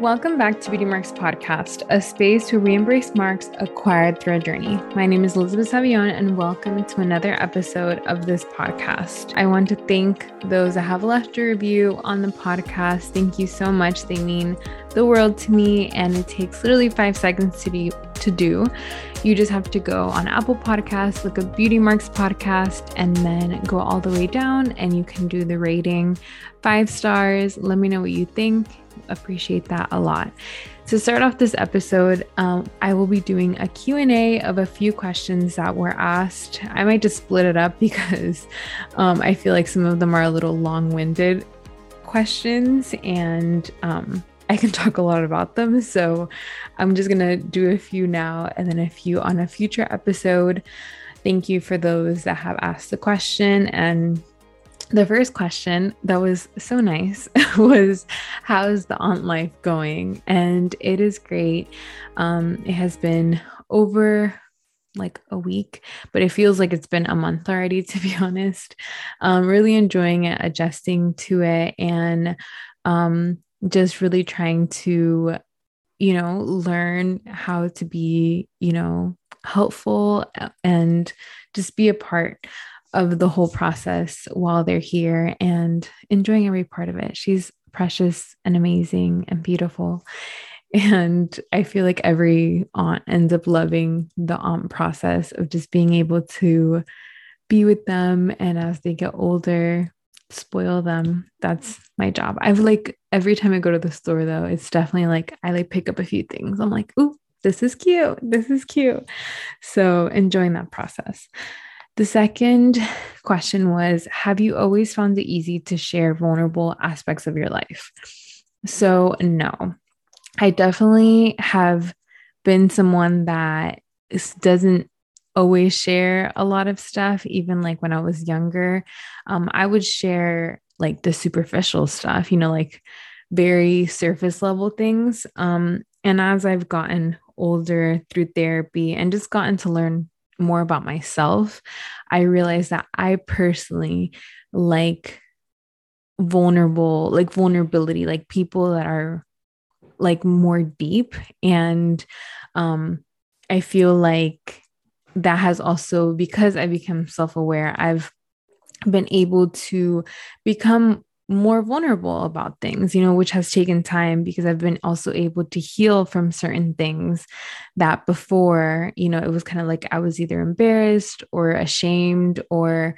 Welcome back to Beauty Marks Podcast, a space where we embrace marks acquired through a journey. My name is Elizabeth Savion, and welcome to another episode of this podcast. I want to thank those that have left a review on the podcast. Thank you so much. They mean the world to me, and it takes literally five seconds to be to do. You just have to go on Apple Podcasts, look up Beauty Marks Podcast, and then go all the way down, and you can do the rating five stars. Let me know what you think appreciate that a lot. To start off this episode, um, I will be doing a Q&A of a few questions that were asked. I might just split it up because um, I feel like some of them are a little long-winded questions and um, I can talk a lot about them. So I'm just going to do a few now and then a few on a future episode. Thank you for those that have asked the question and the first question that was so nice was how's the aunt life going? And it is great. Um, it has been over like a week but it feels like it's been a month already to be honest. Um, really enjoying it adjusting to it and um, just really trying to you know learn how to be you know helpful and just be a part of the whole process while they're here and enjoying every part of it. She's precious and amazing and beautiful. And I feel like every aunt ends up loving the aunt process of just being able to be with them. And as they get older, spoil them. That's my job. I've like every time I go to the store though, it's definitely like I like pick up a few things. I'm like, ooh, this is cute. This is cute. So enjoying that process. The second question was Have you always found it easy to share vulnerable aspects of your life? So, no, I definitely have been someone that doesn't always share a lot of stuff. Even like when I was younger, um, I would share like the superficial stuff, you know, like very surface level things. Um, and as I've gotten older through therapy and just gotten to learn more about myself, I realized that I personally like vulnerable, like vulnerability, like people that are like more deep. And um, I feel like that has also, because I become self aware, I've been able to become more vulnerable about things, you know, which has taken time because I've been also able to heal from certain things that before, you know, it was kind of like I was either embarrassed or ashamed or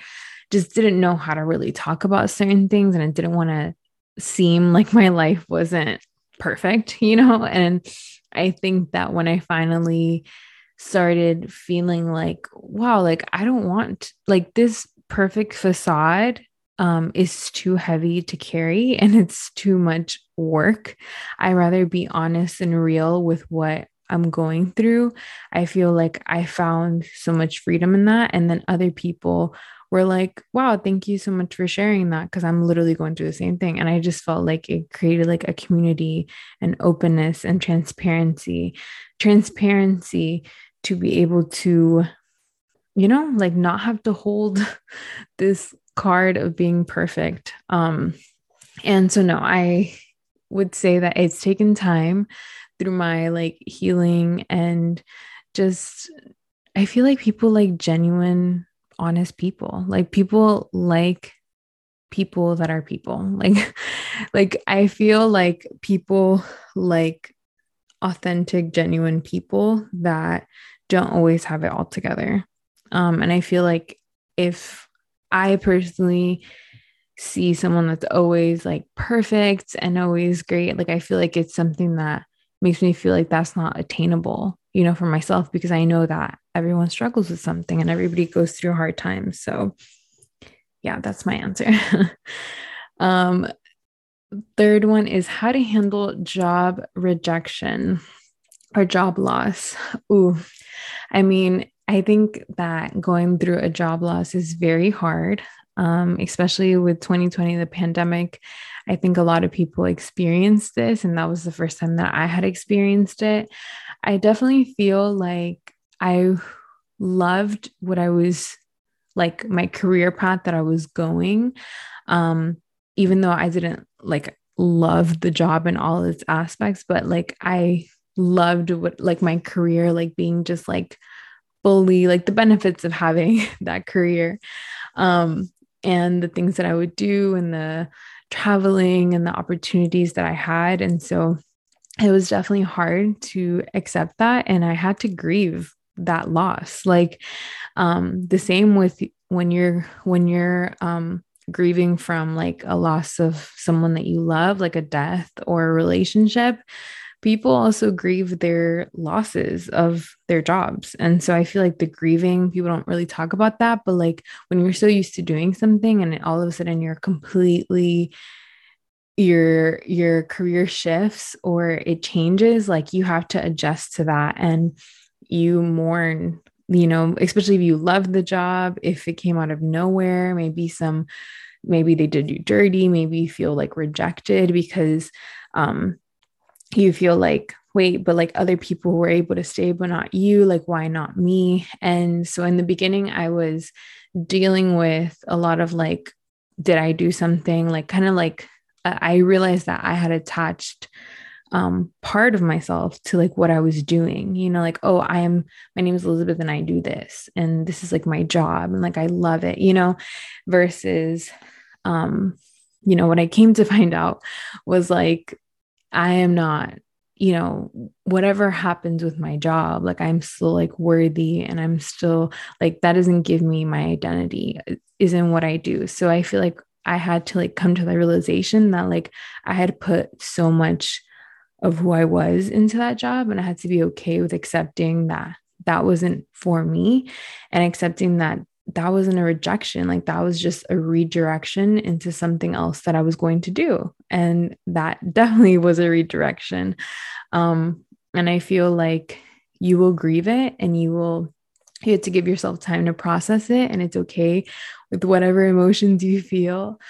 just didn't know how to really talk about certain things. And I didn't want to seem like my life wasn't perfect, you know? And I think that when I finally started feeling like, wow, like I don't want like this perfect facade um, is too heavy to carry and it's too much work. I rather be honest and real with what I'm going through. I feel like I found so much freedom in that. And then other people were like, wow, thank you so much for sharing that because I'm literally going through the same thing. And I just felt like it created like a community and openness and transparency, transparency to be able to, you know, like not have to hold this card of being perfect. Um, and so, no, I would say that it's taken time through my like healing and just, I feel like people like genuine, honest people. Like people like people that are people. Like, like I feel like people like authentic, genuine people that don't always have it all together. Um, and I feel like if I personally see someone that's always like perfect and always great, like I feel like it's something that makes me feel like that's not attainable, you know, for myself because I know that everyone struggles with something and everybody goes through hard times. So, yeah, that's my answer. um, third one is how to handle job rejection or job loss. Ooh, I mean, I think that going through a job loss is very hard, um, especially with 2020, the pandemic. I think a lot of people experienced this, and that was the first time that I had experienced it. I definitely feel like I loved what I was like, my career path that I was going. Um, even though I didn't like love the job and all its aspects, but like I loved what like my career, like being just like fully like the benefits of having that career. Um, and the things that I would do and the traveling and the opportunities that I had. And so it was definitely hard to accept that. And I had to grieve that loss. Like um, the same with when you're when you're um, grieving from like a loss of someone that you love, like a death or a relationship, people also grieve their losses of their jobs. And so I feel like the grieving, people don't really talk about that. But like when you're so used to doing something and all of a sudden you're completely your your career shifts or it changes like you have to adjust to that and you mourn you know especially if you love the job if it came out of nowhere maybe some maybe they did you dirty maybe you feel like rejected because um you feel like wait but like other people were able to stay but not you like why not me? And so in the beginning i was dealing with a lot of like did i do something? Like kind of like i realized that i had attached um part of myself to like what i was doing you know like oh i am my name is elizabeth and i do this and this is like my job and like i love it you know versus um you know what i came to find out was like I am not, you know, whatever happens with my job, like I'm still like worthy and I'm still like that doesn't give me my identity, isn't what I do. So I feel like I had to like come to the realization that like I had put so much of who I was into that job and I had to be okay with accepting that that wasn't for me and accepting that that wasn't a rejection. Like that was just a redirection into something else that I was going to do. And that definitely was a redirection. Um, and I feel like you will grieve it and you will you have to give yourself time to process it and it's okay with whatever emotions you feel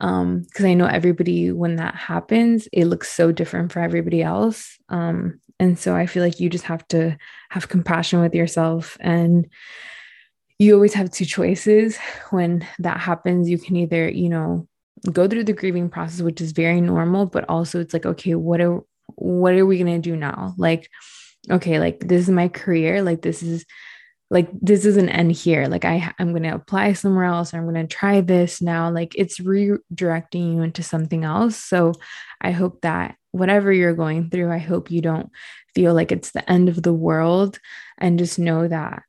um because i know everybody when that happens it looks so different for everybody else um and so i feel like you just have to have compassion with yourself and you always have two choices when that happens. You can either, you know, go through the grieving process, which is very normal, but also it's like, okay, what are what are we gonna do now? Like, okay, like this is my career, like this is like this doesn't end here. Like I I'm gonna apply somewhere else, or I'm gonna try this now. Like it's redirecting you into something else. So I hope that whatever you're going through, I hope you don't feel like it's the end of the world and just know that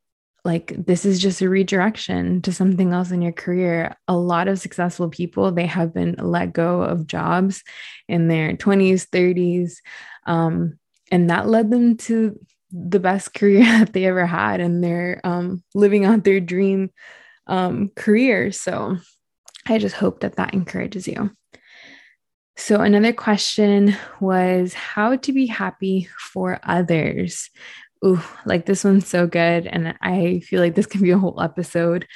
like this is just a redirection to something else in your career. A lot of successful people they have been let go of jobs in their 20s 30s um, and that led them to the best career that they ever had and they're um, living out their dream um, career. So i just hope that that encourages you. So, another question was how to be happy for others ooh, like this one's so good. And I feel like this can be a whole episode.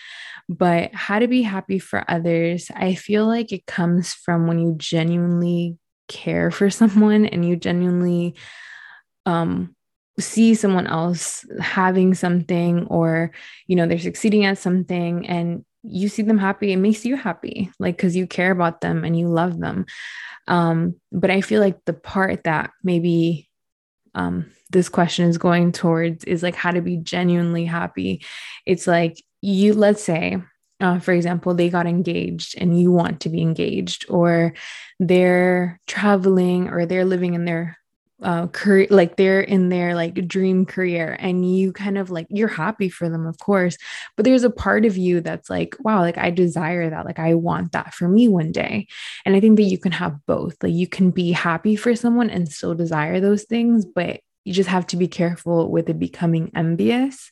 But how to be happy for others, I feel like it comes from when you genuinely care for someone and you genuinely um, see someone else having something or, you know, they're succeeding at something and you see them happy, it makes you happy, like, because you care about them and you love them. Um, but I feel like the part that maybe um, this question is going towards is like how to be genuinely happy. It's like you, let's say, uh, for example, they got engaged and you want to be engaged, or they're traveling or they're living in their uh, career, like they're in their like dream career, and you kind of like you're happy for them, of course, but there's a part of you that's like, wow, like I desire that, like I want that for me one day, and I think that you can have both. Like you can be happy for someone and still desire those things, but you just have to be careful with it becoming envious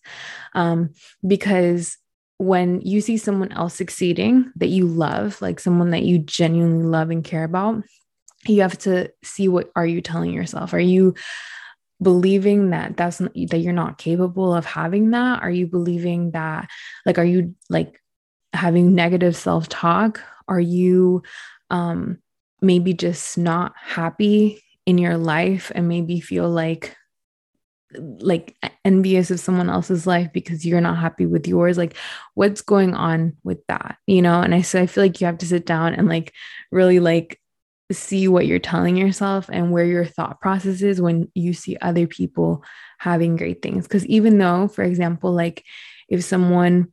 um, because when you see someone else succeeding that you love like someone that you genuinely love and care about you have to see what are you telling yourself? Are you believing that that's that you're not capable of having that? Are you believing that like are you like having negative self-talk? Are you um maybe just not happy in your life and maybe feel like like envious of someone else's life because you're not happy with yours? Like what's going on with that? You know and i so i feel like you have to sit down and like really like see what you're telling yourself and where your thought process is when you see other people having great things. Because even though, for example, like if someone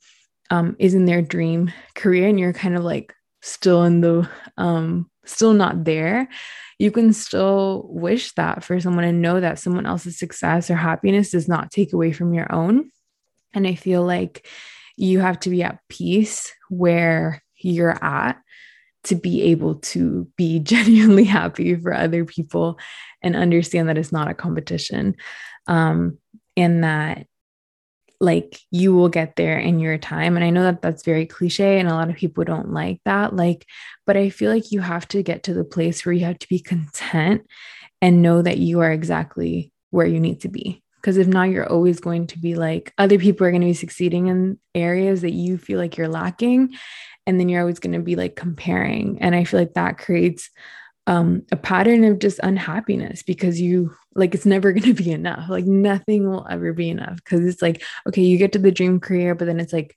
um, is in their dream career and you're kind of like still in the um, still not there, you can still wish that for someone and know that someone else's success or happiness does not take away from your own. And I feel like you have to be at peace where you're at to be able to be genuinely happy for other people and understand that it's not a competition um, and that like you will get there in your time. And i know that that's very cliche and a lot of people don't like that like but i feel like you have to get to the place where you have to be content and know that you are exactly where you need to be. Because if not you're always going to be like other people are going to be succeeding in areas that you feel like you're lacking and then you're always going to be like comparing. And i feel like that creates um, a pattern of just unhappiness because you like it's never going to be enough. Like nothing will ever be enough because it's like okay you get to the dream career but then it's like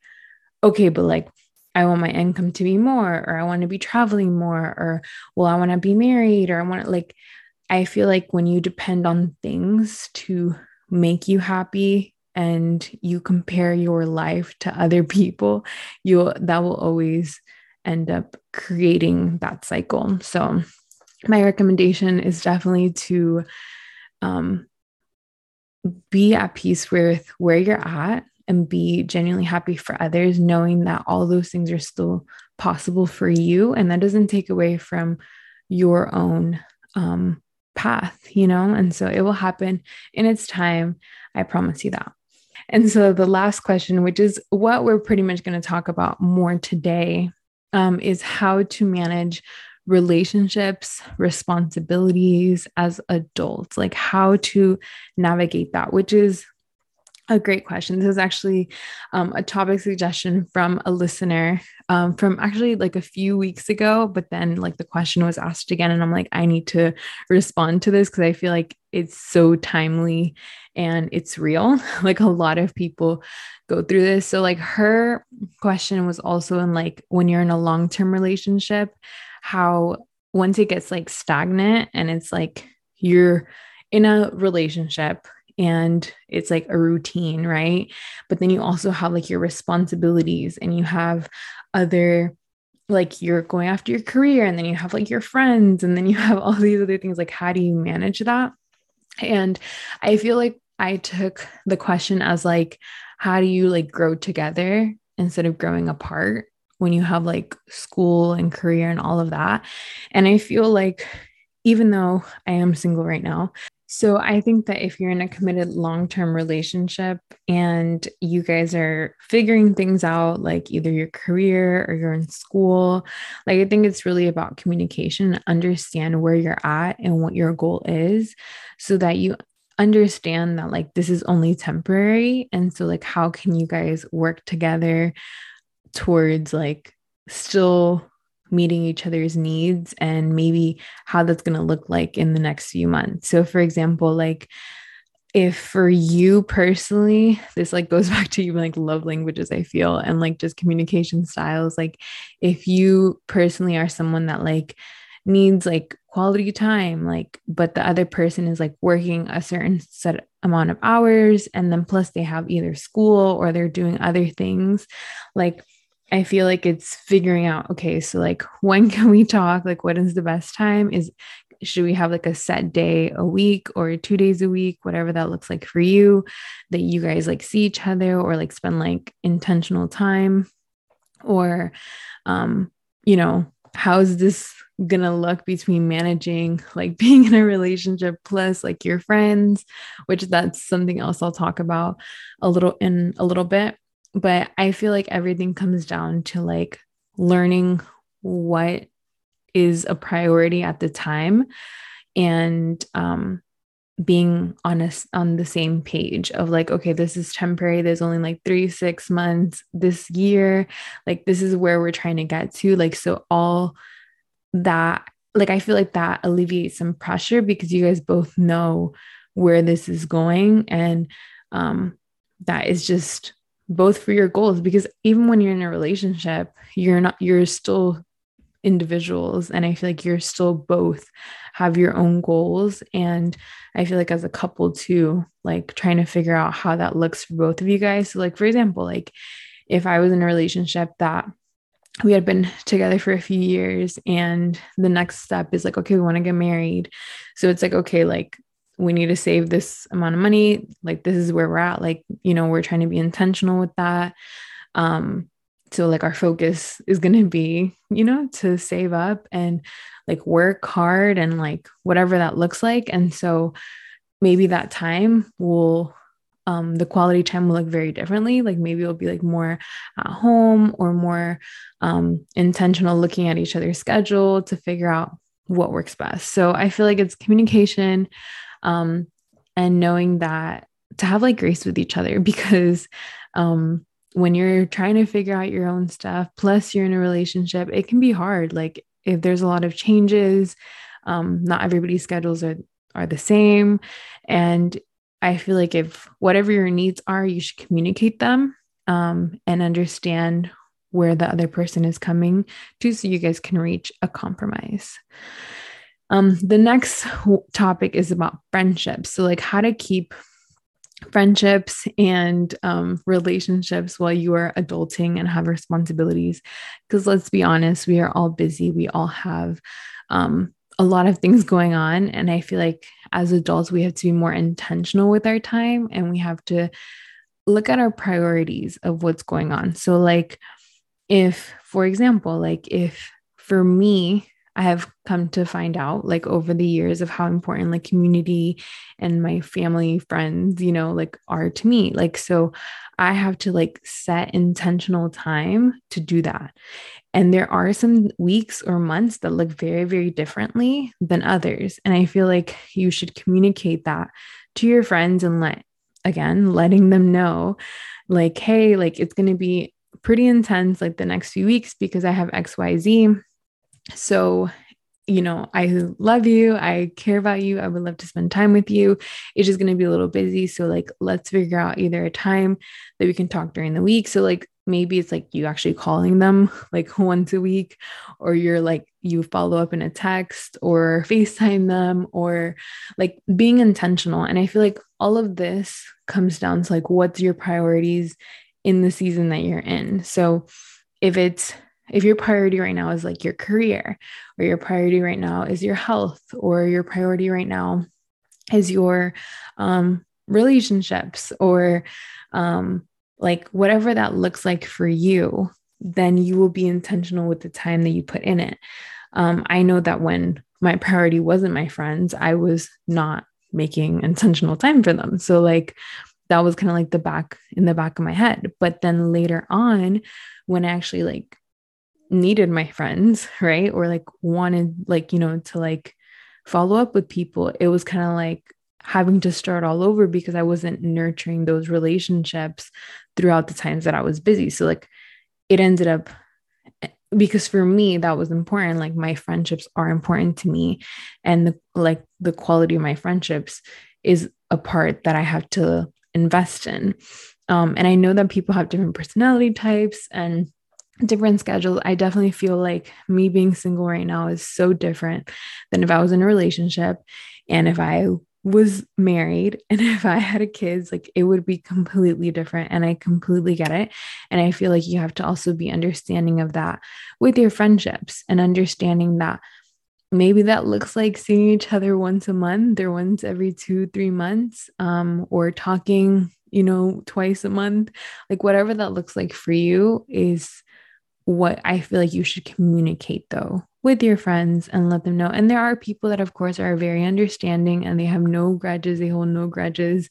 okay but like i want my income to be more or i want to be traveling more or well i want to be married or i want to like i feel like when you depend on things to make you happy and you compare your life to other people you that will always end up creating that cycle so my recommendation is definitely to um, be at peace with where you're at and be genuinely happy for others, knowing that all those things are still possible for you. And that doesn't take away from your own um, path, you know? And so it will happen in its time. I promise you that. And so the last question, which is what we're pretty much going to talk about more today, um, is how to manage relationships, responsibilities as adults, like how to navigate that, which is a great question. This is actually um, a topic suggestion from a listener um, from actually like a few weeks ago, but then like the question was asked again. And I'm like, I need to respond to this because I feel like it's so timely and it's real. like a lot of people go through this. So, like, her question was also in like when you're in a long term relationship, how once it gets like stagnant and it's like you're in a relationship and it's like a routine, right? But then you also have like your responsibilities and you have other like you're going after your career and then you have like your friends and then you have all these other things like how do you manage that? And I feel like I took the question as like how do you like grow together instead of growing apart? when you have like school and career and all of that. And I feel like even though I am single right now, so I think that if you're in a committed long-term relationship and you guys are figuring things out like either your career or you're in school, like I think it's really about communication, understand where you're at and what your goal is so that you understand that like this is only temporary. And so like how can you guys work together towards like still meeting each other's needs and maybe how that's going to look like in the next few months. So for example, like if for you personally, this like goes back to even like love languages, I feel, and like just communication styles. Like if you personally are someone that like needs like quality time, like, but the other person is like working a certain set amount of hours, and then plus they have either school or they're doing other things, like I feel like it's figuring out, okay, so like when can we talk? Like, what is the best time? Is should we have like a set day a week or two days a week, whatever that looks like for you, that you guys like see each other or like spend like intentional time? Or, um, you know, how's this gonna look between managing like being in a relationship plus like your friends, which that's something else I'll talk about a little in a little bit but I feel like everything comes down to like learning what is a priority at the time and um being honest on the same page of like okay this is temporary there's only like 3 6 months this year like this is where we're trying to get to like so all that like I feel like that alleviates some pressure because you guys both know where this is going and um that is just both for your goals because even when you're in a relationship you're not you're still individuals and i feel like you're still both have your own goals. And i feel like as a couple too like trying to figure out how that looks for both of you guys. So like for example like if i was in a relationship that we had been together for a few years and the next step is like okay we want to get married. So it's like okay like we need to save this amount of money. Like this is where we're at. Like you know we're trying to be intentional with that. Um so like our focus is going to be you know to save up and like work hard and like whatever that looks like. And so maybe that time will um, the quality time will look very differently. Like maybe it'll be like more at home or more um, intentional looking at each other's schedule to figure out what works best. So i feel like it's communication um, and knowing that to have like grace with each other because um, when you're trying to figure out your own stuff, plus you're in a relationship, it can be hard. Like if there's a lot of changes, um, not everybody's schedules are are the same, and I feel like if whatever your needs are, you should communicate them um, and understand where the other person is coming to, so you guys can reach a compromise. Um, the next topic is about friendships. So, like how to keep friendships and um, relationships while you are adulting and have responsibilities. Because let's be honest, we are all busy. We all have um, a lot of things going on. And I feel like as adults, we have to be more intentional with our time and we have to look at our priorities of what's going on. So, like, if, for example, like if for me, I have come to find out like over the years of how important like community and my family, friends, you know, like are to me. Like, so I have to like set intentional time to do that. And there are some weeks or months that look very, very differently than others. And I feel like you should communicate that to your friends and let, again, letting them know, like, hey, like it's going to be pretty intense like the next few weeks because I have XYZ so, you know, I love you. I care about you. I would love to spend time with you. It's just going to be a little busy. So, like, let's figure out either a time that we can talk during the week. So, like, maybe it's like you actually calling them like once a week, or you're like, you follow up in a text or FaceTime them, or like being intentional. And I feel like all of this comes down to like, what's your priorities in the season that you're in. So, if it's if your priority right now is like your career, or your priority right now is your health, or your priority right now is your um, relationships, or um, like whatever that looks like for you, then you will be intentional with the time that you put in it. Um, I know that when my priority wasn't my friends, I was not making intentional time for them. So, like, that was kind of like the back in the back of my head. But then later on, when I actually like needed my friends, right? Or like wanted like, you know, to like follow up with people, it was kind of like having to start all over because I wasn't nurturing those relationships throughout the times that I was busy. So like it ended up because for me that was important like my friendships are important to me and the like the quality of my friendships is a part that I have to invest in. Um, and I know that people have different personality types and different schedules. I definitely feel like me being single right now is so different than if I was in a relationship and if I was married and if I had a kids, like it would be completely different. And I completely get it. And I feel like you have to also be understanding of that with your friendships and understanding that maybe that looks like seeing each other once a month or once every two, three months, um, or talking, you know, twice a month. Like whatever that looks like for you is what I feel like you should communicate though with your friends and let them know. And there are people that, of course, are very understanding and they have no grudges, they hold no grudges,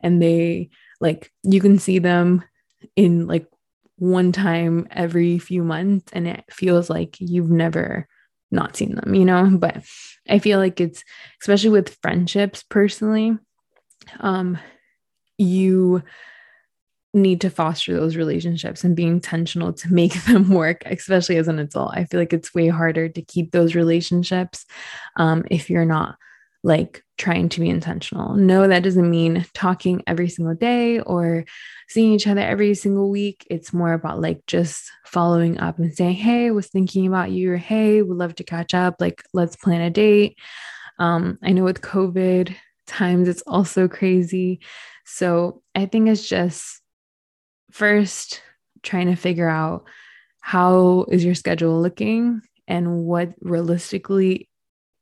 and they like you can see them in like one time every few months and it feels like you've never not seen them, you know? But I feel like it's especially with friendships personally, um, you need to foster those relationships and be intentional to make them work, especially as an adult. I feel like it's way harder to keep those relationships um, if you're not like trying to be intentional. No, that doesn't mean talking every single day or seeing each other every single week. It's more about like just following up and saying, Hey, was thinking about you, or Hey, would love to catch up. Like, let's plan a date. Um, I know with COVID times, it's also crazy. So I think it's just first trying to figure out how is your schedule looking and what realistically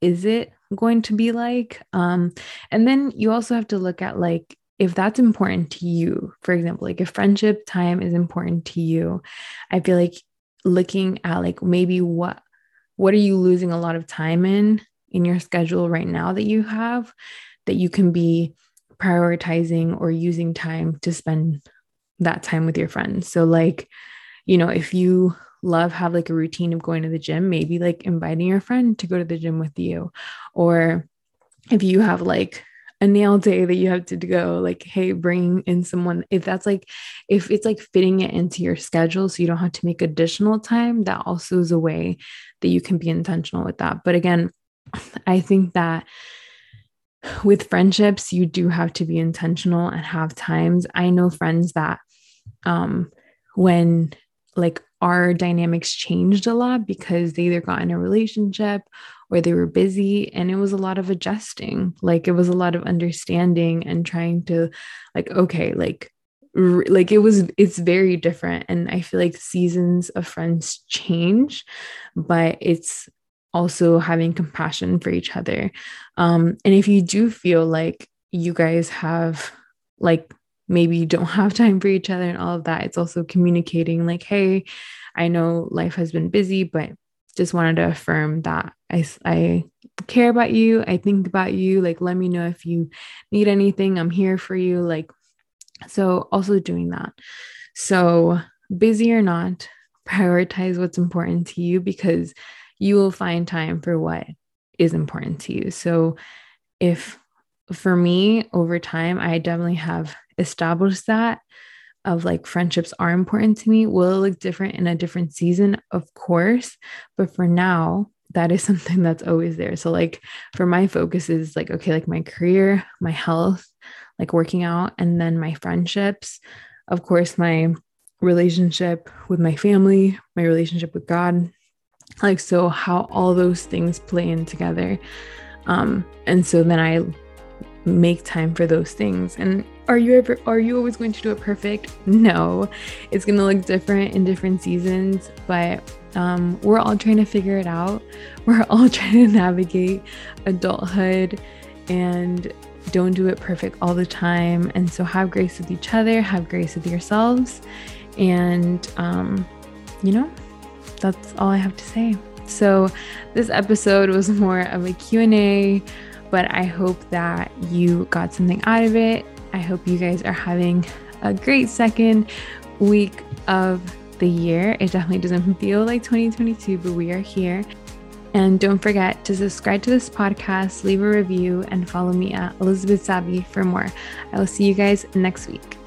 is it going to be like? Um and then you also have to look at like if that's important to you. For example like if friendship time is important to you i feel like looking at like maybe what what are you losing a lot of time in in your schedule right now that you have that you can be prioritizing or using time to spend that time with your friends so like you know if you love have like a routine of going to the gym, maybe like inviting your friend to go to the gym with you. Or if you have like a nail day that you have to go, like, hey, bring in someone. If that's like, if it's like fitting it into your schedule so you don't have to make additional time, that also is a way that you can be intentional with that. But again, I think that with friendships, you do have to be intentional and have times. I know friends that um when like our dynamics changed a lot because they either got in a relationship or they were busy and it was a lot of adjusting. Like it was a lot of understanding and trying to like okay like like it was it's very different and i feel like seasons of friends change but it's also having compassion for each other. Um and if you do feel like you guys have like maybe you don't have time for each other and all of that. It's also communicating like, hey, I know life has been busy, but just wanted to affirm that I, I care about you. I think about you. Like, let me know if you need anything. I'm here for you. Like, so also doing that. So, busy or not, prioritize what's important to you because you will find time for what is important to you. So, if for me over time, I definitely have established that of like friendships are important to me will look different in a different season, of course. But for now, that is something that's always there. So, like, for my focus is like, okay, like my career, my health, like working out, and then my friendships. Of course, my relationship with my family, my relationship with God. Like, so how all those things play in together. Um, and so then I make time for those things. And are you ever are you always going to do it perfect? No. It's going to look different in different seasons, but um, we're all trying to figure it out. We're all trying to navigate adulthood and don't do it perfect all the time. And so have grace with each other, have grace with yourselves. And, um, you know, that's all I have to say. So this episode was more of a Q&A but I hope that you got something out of it. I hope you guys are having a great second week of the year. It definitely doesn't feel like 2022, but we are here. And don't forget to subscribe to this podcast, leave a review, and follow me at Elizabeth Savvy for more. I will see you guys next week.